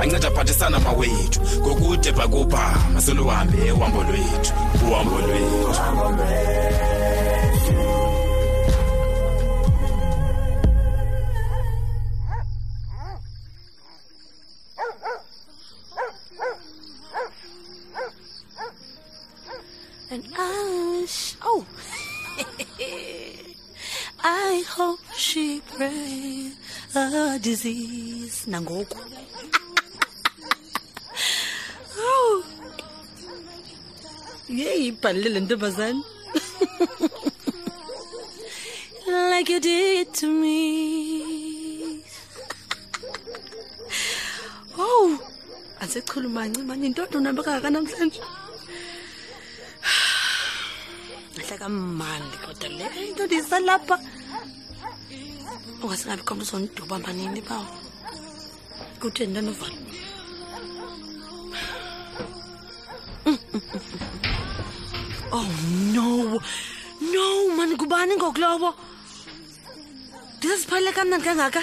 anceda phathisana mawethu ngokude bhakubha masoluhambe uhambo lwethu uhambo lwethu And I wish, oh, I hope she pray a disease nangoku. Awu. Yeyi ibhalile le ntombazane. Like you did to me. Awu. Asechulumanci manje into onambe kangaka namhlanje. ngahle kamandi kodwa le nto ndisalapha ungasingabi khona uzondiduba manini bawo kutheni ntonovalo oh no no mani kubani ngokulobo ndizaziphalele kamnandi kangaka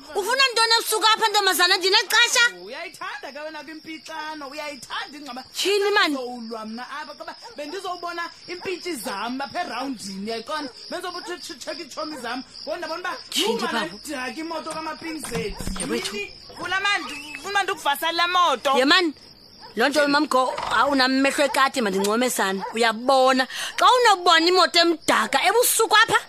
ufuna ntoni ebusuku apha ntombazana ndinexesha uyayithanda ke wena kwimpixano uyayithanda ingxaba Tyhini, mani. ulwa mna apha kuba bendizowubona impintshi zam apha erawundini yayiqona bendizobuthi tsheka iitshomi zam ngoba ndabona uba Tyhini, yumana babu. ndidaka imoto kamapinzeti Yewethu. vula mani ndifuna uba ndikuvasalela moto yemani loo nto mamgo awunamehlo ekati mandincome sana uyabona xa unobona imoto emdaka ebusuku apha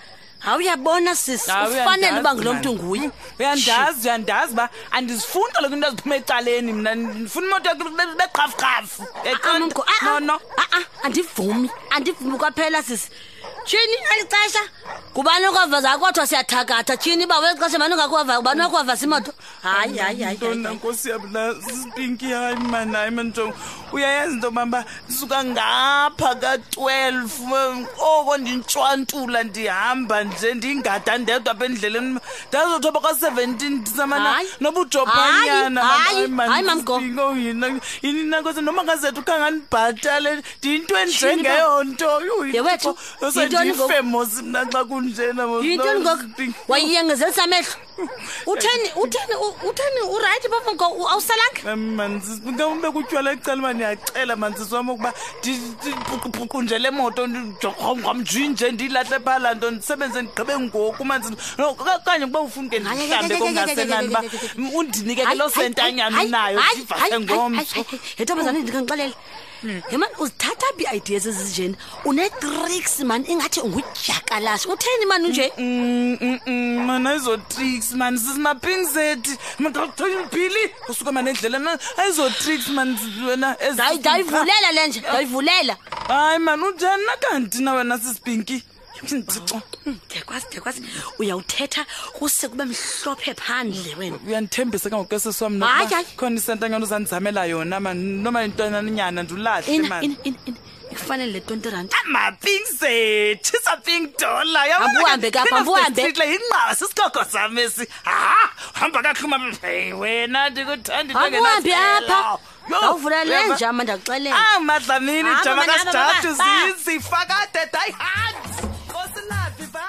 awuyabona sisi ufanele uba ngulo mntu nguye uyandazi uyandazi uba andizifuni nto loko into aziphuma ecaleni mna ndifuna imoto beqhafuqhafu eqonqo ah, ah, ah. nono a-a andivumi andivumi kwaphela sisi tyhini eli xesha ngubani okwavaza kodwa siyathakatha tyhini uba weli xesha mani ungakuwava ngubani wakuwavasa imoto hayi hayi hayi ntona nkosi yam na sisipinki hayi mani hayi manjongo uyayazi into mamba ndisuka ngapha ka-twelve oko ndintshwantula ndihamba nje ndingada ndedwa apha endleleni ndazothoba kwa-seventeen ndisamana nobujobhanyana yini nankosi noma ngazethu khangandibhatale ndiyinto enjengeyo nto yintoni ngoku wayiyengezelisa amehlo utheni utheni u- utheni urayithi bafo ngo u- awusalanga Mami, mani sisi ngawumbe kutyhwala ecala uba ndiyacela mani sisi wam ukuba ndibhuqubhuqu nje le moto ndijongongamjinje ndiyilahle phaa laa nto ndisebenze ndigqibe ngoku mani sisi No, ka- okanye ukuba ufuna uke ndihlambe kongasenani uba undinike ke loo sentanyana unayo ndivase ngomso ntombazane ndinganixelela Mm. Hey man uzithatha bi ideas ezinjena. Une tricks man ingathi ungudyakalashi. Utheni man unje? Mm, mm, mm, man ayizo tricks man sizima ping set. Mntaqhoyin phili usuka man endlela na ayizo tricks man wena ezi. Dayivulela lenje, dayivulela. Hayi man unjani kanti na wena sisipinki? Thixo. Ndiyakwazi ndiyakwazi uyawuthetha kuse kube mhlophe phandle wena. Uyandithembisa ke ngokuke siswa mna. Hayi hayi. Khona isenta ngani uzandizamela yona man noma intwana nyana ndulahle man. Ina ina ina. Kufanele le 20 rand. Amaping zethu isa ping dollar. Abuhambe kapha abuhambe. Sihle inqaba sisikoko sami si. Ha hamba kakhulu mama. Hey wena ndikuthanda into engenazi. Abuhambe apha. Ndawuvula le njama ndakuxelela. Ah madlamini Hamba, jama mama, kasithathu mama, mama. zizi fakade die hard. Osilaphi ba?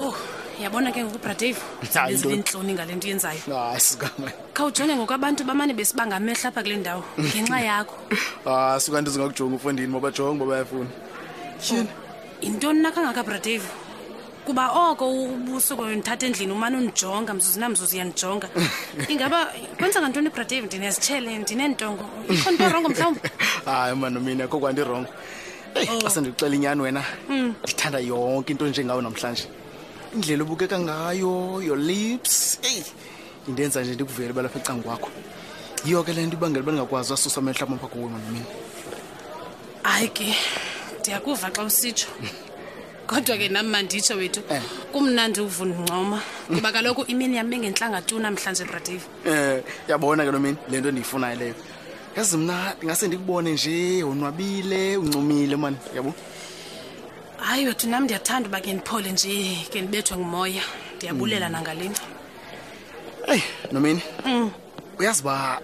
Oh, yabona ke ngoku bradave Hayi, into- ndizintloni ngale nto yenzayo hayi sukama khawujonge ngoku abantu bamane besibanga amehlo apha kule ndawo ngenxa yakho hayi suka nto zingakujonga ufondini mabajonge uba bayafuna tyhini yintoni na kangaka bradave kuba oko ubusuku ndithatha endlini umane undijonga mzuzu namzuzu yandijonga ingaba kwenza ngantoni bradave ndinezitshele ndineentongo ikho nto rongo mhlawumbi hayi mano mina kho kwandirongo eyi xa sendikuxela inyani wena ndithanda yonke into enjengawe namhlanje indlela obukeka ngayo your lips eyi indenza nje ndikuvele balapha ecango kwakho yiyo ke le nto ibangela uba ndingakwazi asusa amehlo amapha kuwe mna mina hayi ke ndiyakuva xa usitsho kodwa ke nam manditsho wethu Eh. kumnandi uvundincoma kuba kaloku imini yam bengentlanga tu namhlanje bradave um yabona ke lo mini le nto endiyifunayo leyo yazi mna ndingase ndikubone nje wonwabile uncumile mani yabo hayi wethu nam ndiyathanda uba ke ndiphole nje ke ndibethwe ngumoya ndiyabulela hmm. nangalena eyi nomini hmm. uyazi uba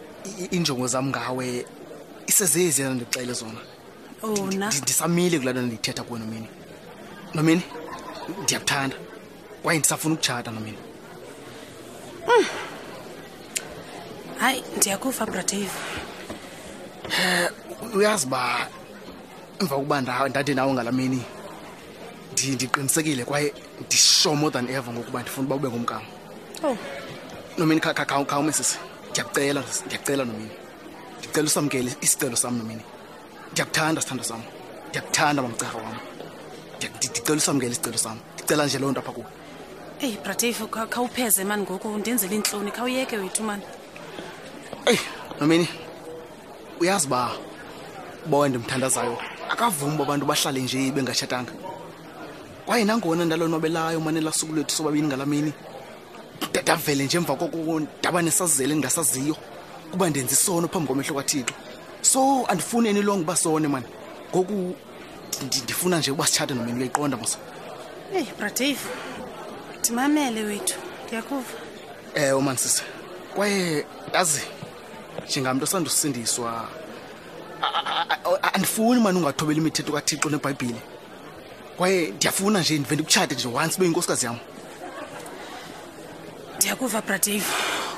iinjongo zam ngawe isezezi yena ndikuxele zona ona ndisamile kulaa nto ndiyithetha kuwe nomini nomini ndiyakuthanda kwaye ndisafuna ukutshata nomina hmm. hayi ndiyakuva bradave eh, uyazi uba emva kokuba ndade nawo ngala mini ndiqinisekile kwaye ndisho more than ever ngokuba ndifuna uba ube ngumkam oh. nomini khawume sisi ndiyakucela ndiyakucela nomini ndicela usamkele isicelo sam nomini ndiyakuthanda sithando sam ndiyakuthanda mamcara wam ndicela usamkela isicelo sam ndicela nje loo nto apha kuwe eyi bratefu khawupheze mani ngoku ndenzela iintloni khawuyeke wethu mani eyi nomini uyazi uba bowe ndimthandazayo akavumi uba abantu bahlale nje bengatshatanga kwaye nangona ndalonwabelayo mane lasuku lwethu sobabini ngalamini ndadavele nje emva koko ndaba nesazele ndingasaziyo kuba ndenza isono phambi kwamehlo kwathixo so andifuni eni long uba sone mani ngoku ndifuna nje uba sitshate nomini uyayiqonda mosa eyi bradave ndimamele wethu ndiyakuva ewe eh, mani sisi kwaye yazi njengamntu osandusindiswa andifuni mani ungathobeli imithetho kathixo nebhayibhile kwaye ndiyafuna nje ndive ndikutshate nje once ube yinkosikazi yam ndiyakuva bradave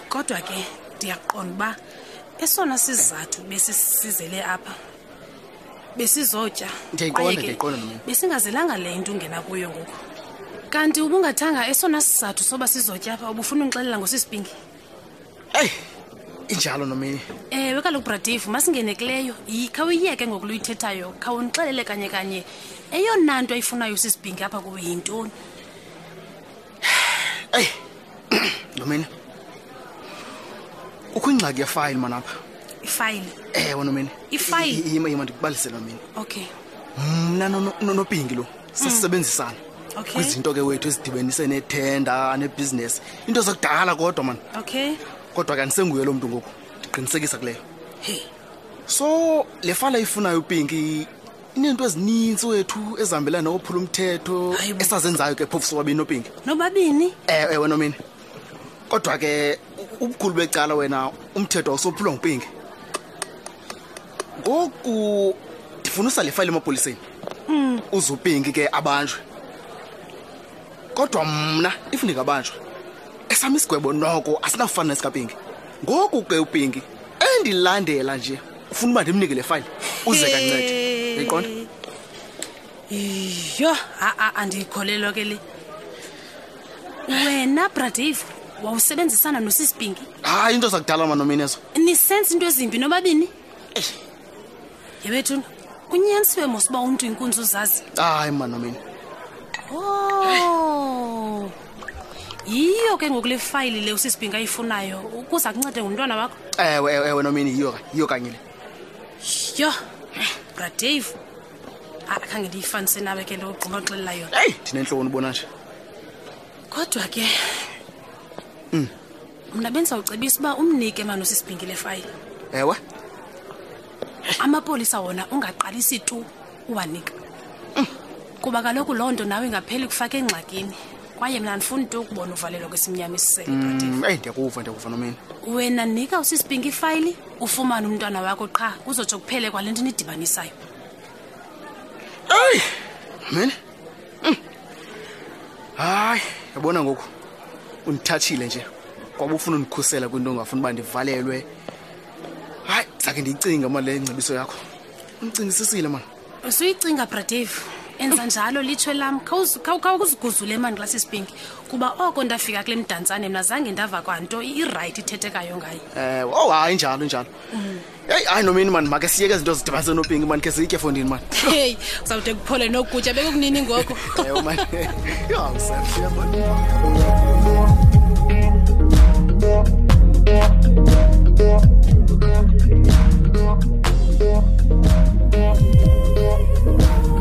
kodwa ke ndiyaqonda uba esona sizathu besisizele apha besizotya besingazelanga le nto ungena kuyo ngoku kanti ubungathanga esona sizathu soba sizotya apha ubufuna undixelela ngosisipingi eyi injalo nomini ewe kaloku bradifu masingenekileyo yikha uyiyeke ngoku luyithethayo khawundixelele kanye kanye eyona nto ayifunayo sisibhingi apha kuwe yintoni eyi nomini kukho ingxaki yefayile manapha ifayile ewe nomini Ifayile? yima yima ndikubalisele nomini okay mna nonopingi lo sisebenzisana mm. okay. kwizinto ke wethu ezidibenise nethenda nebhizinesi into zakudala kodwa mani okay. kodwa kandisenguye loo mntu ngoku ndiqinisekisa kuleyo hey. so le fala ifunayo upinki ineento ezininzi wethu ezihambelana nokuphula umthetho esazenzayo ke phofu sobabini nopinki nobabini ewe ewe nomini kodwa ke ubukhulu becala wena umthetho awusophulwa ngupinki ngoku ndifuna usale fayile emapoliseni mm. uzupinki ke abanjwe kodwa mna if ndingabanjwa esam isigwebo noko asinakufana nesikapinki ngoku ke upinki endilandela nje ufuna uba ndimnike le fayile uze kancede ndiqonda yho a-a andiyikholelwa ke le wena bradave wawusebenzisana nosisipinki hayi into zakudala manominezo nisenza into ezimbi nobabini eyi yebethuna kunyanisiwe mos uba umntu inkunzi uzazi hayi mano mina o yiyo ke ngoku le fayili le usisibhinga ayifunayo ukuze akuncede ngumntwana wakho ewe ewe ewe nomini yiyo ka- yiyo kanye le yho bradave akhange ndiyifanise nawe ke nto ugquma oxelela yona eyi ndinentloni ubona nje kodwa ke mna bendizawucebisa uba umnike mani usisibhinki le fayile ewe amapolisa wona ungaqalisi tu uwanika mm. kuba kaloku loo nto nawe ingapheli kufaka engxakini kwaye mna ndifuni tu ukubona uvalelwa kwesimnyama isisele mm, eyi ndiyakuva ndiyakuva nomina wena nika usisibhinki ifayili ufumane umntwana wakho qha kuzotsho kuphele kwale nto nidibanisayo eyi mene Mm. Hayi, yabona ngoku undithathile nje. Kwaba ufuna undikhusela kwinto ongafuni uba ndivalelwe. Hayi, sake ndiyicinga mali le ngcebiso yakho. Undicingisisile mani. Usuyicinga Bradave. Enza njalo litsho lam. Khawukuziguzule mani xa sisipinki kuba oko ndafika kule mdantsane mna zange ndava kwanto i-right ithethekayo ngayo. Eh, oh hayi njalo njalo. Mm. heyi hayi nomini mani make siyeke izinto zidibanise nopinki mani khe siyitye fondini mani heyi uzawude kuphole nokutya bekukunini ngoko ewe mani yosefshiya mani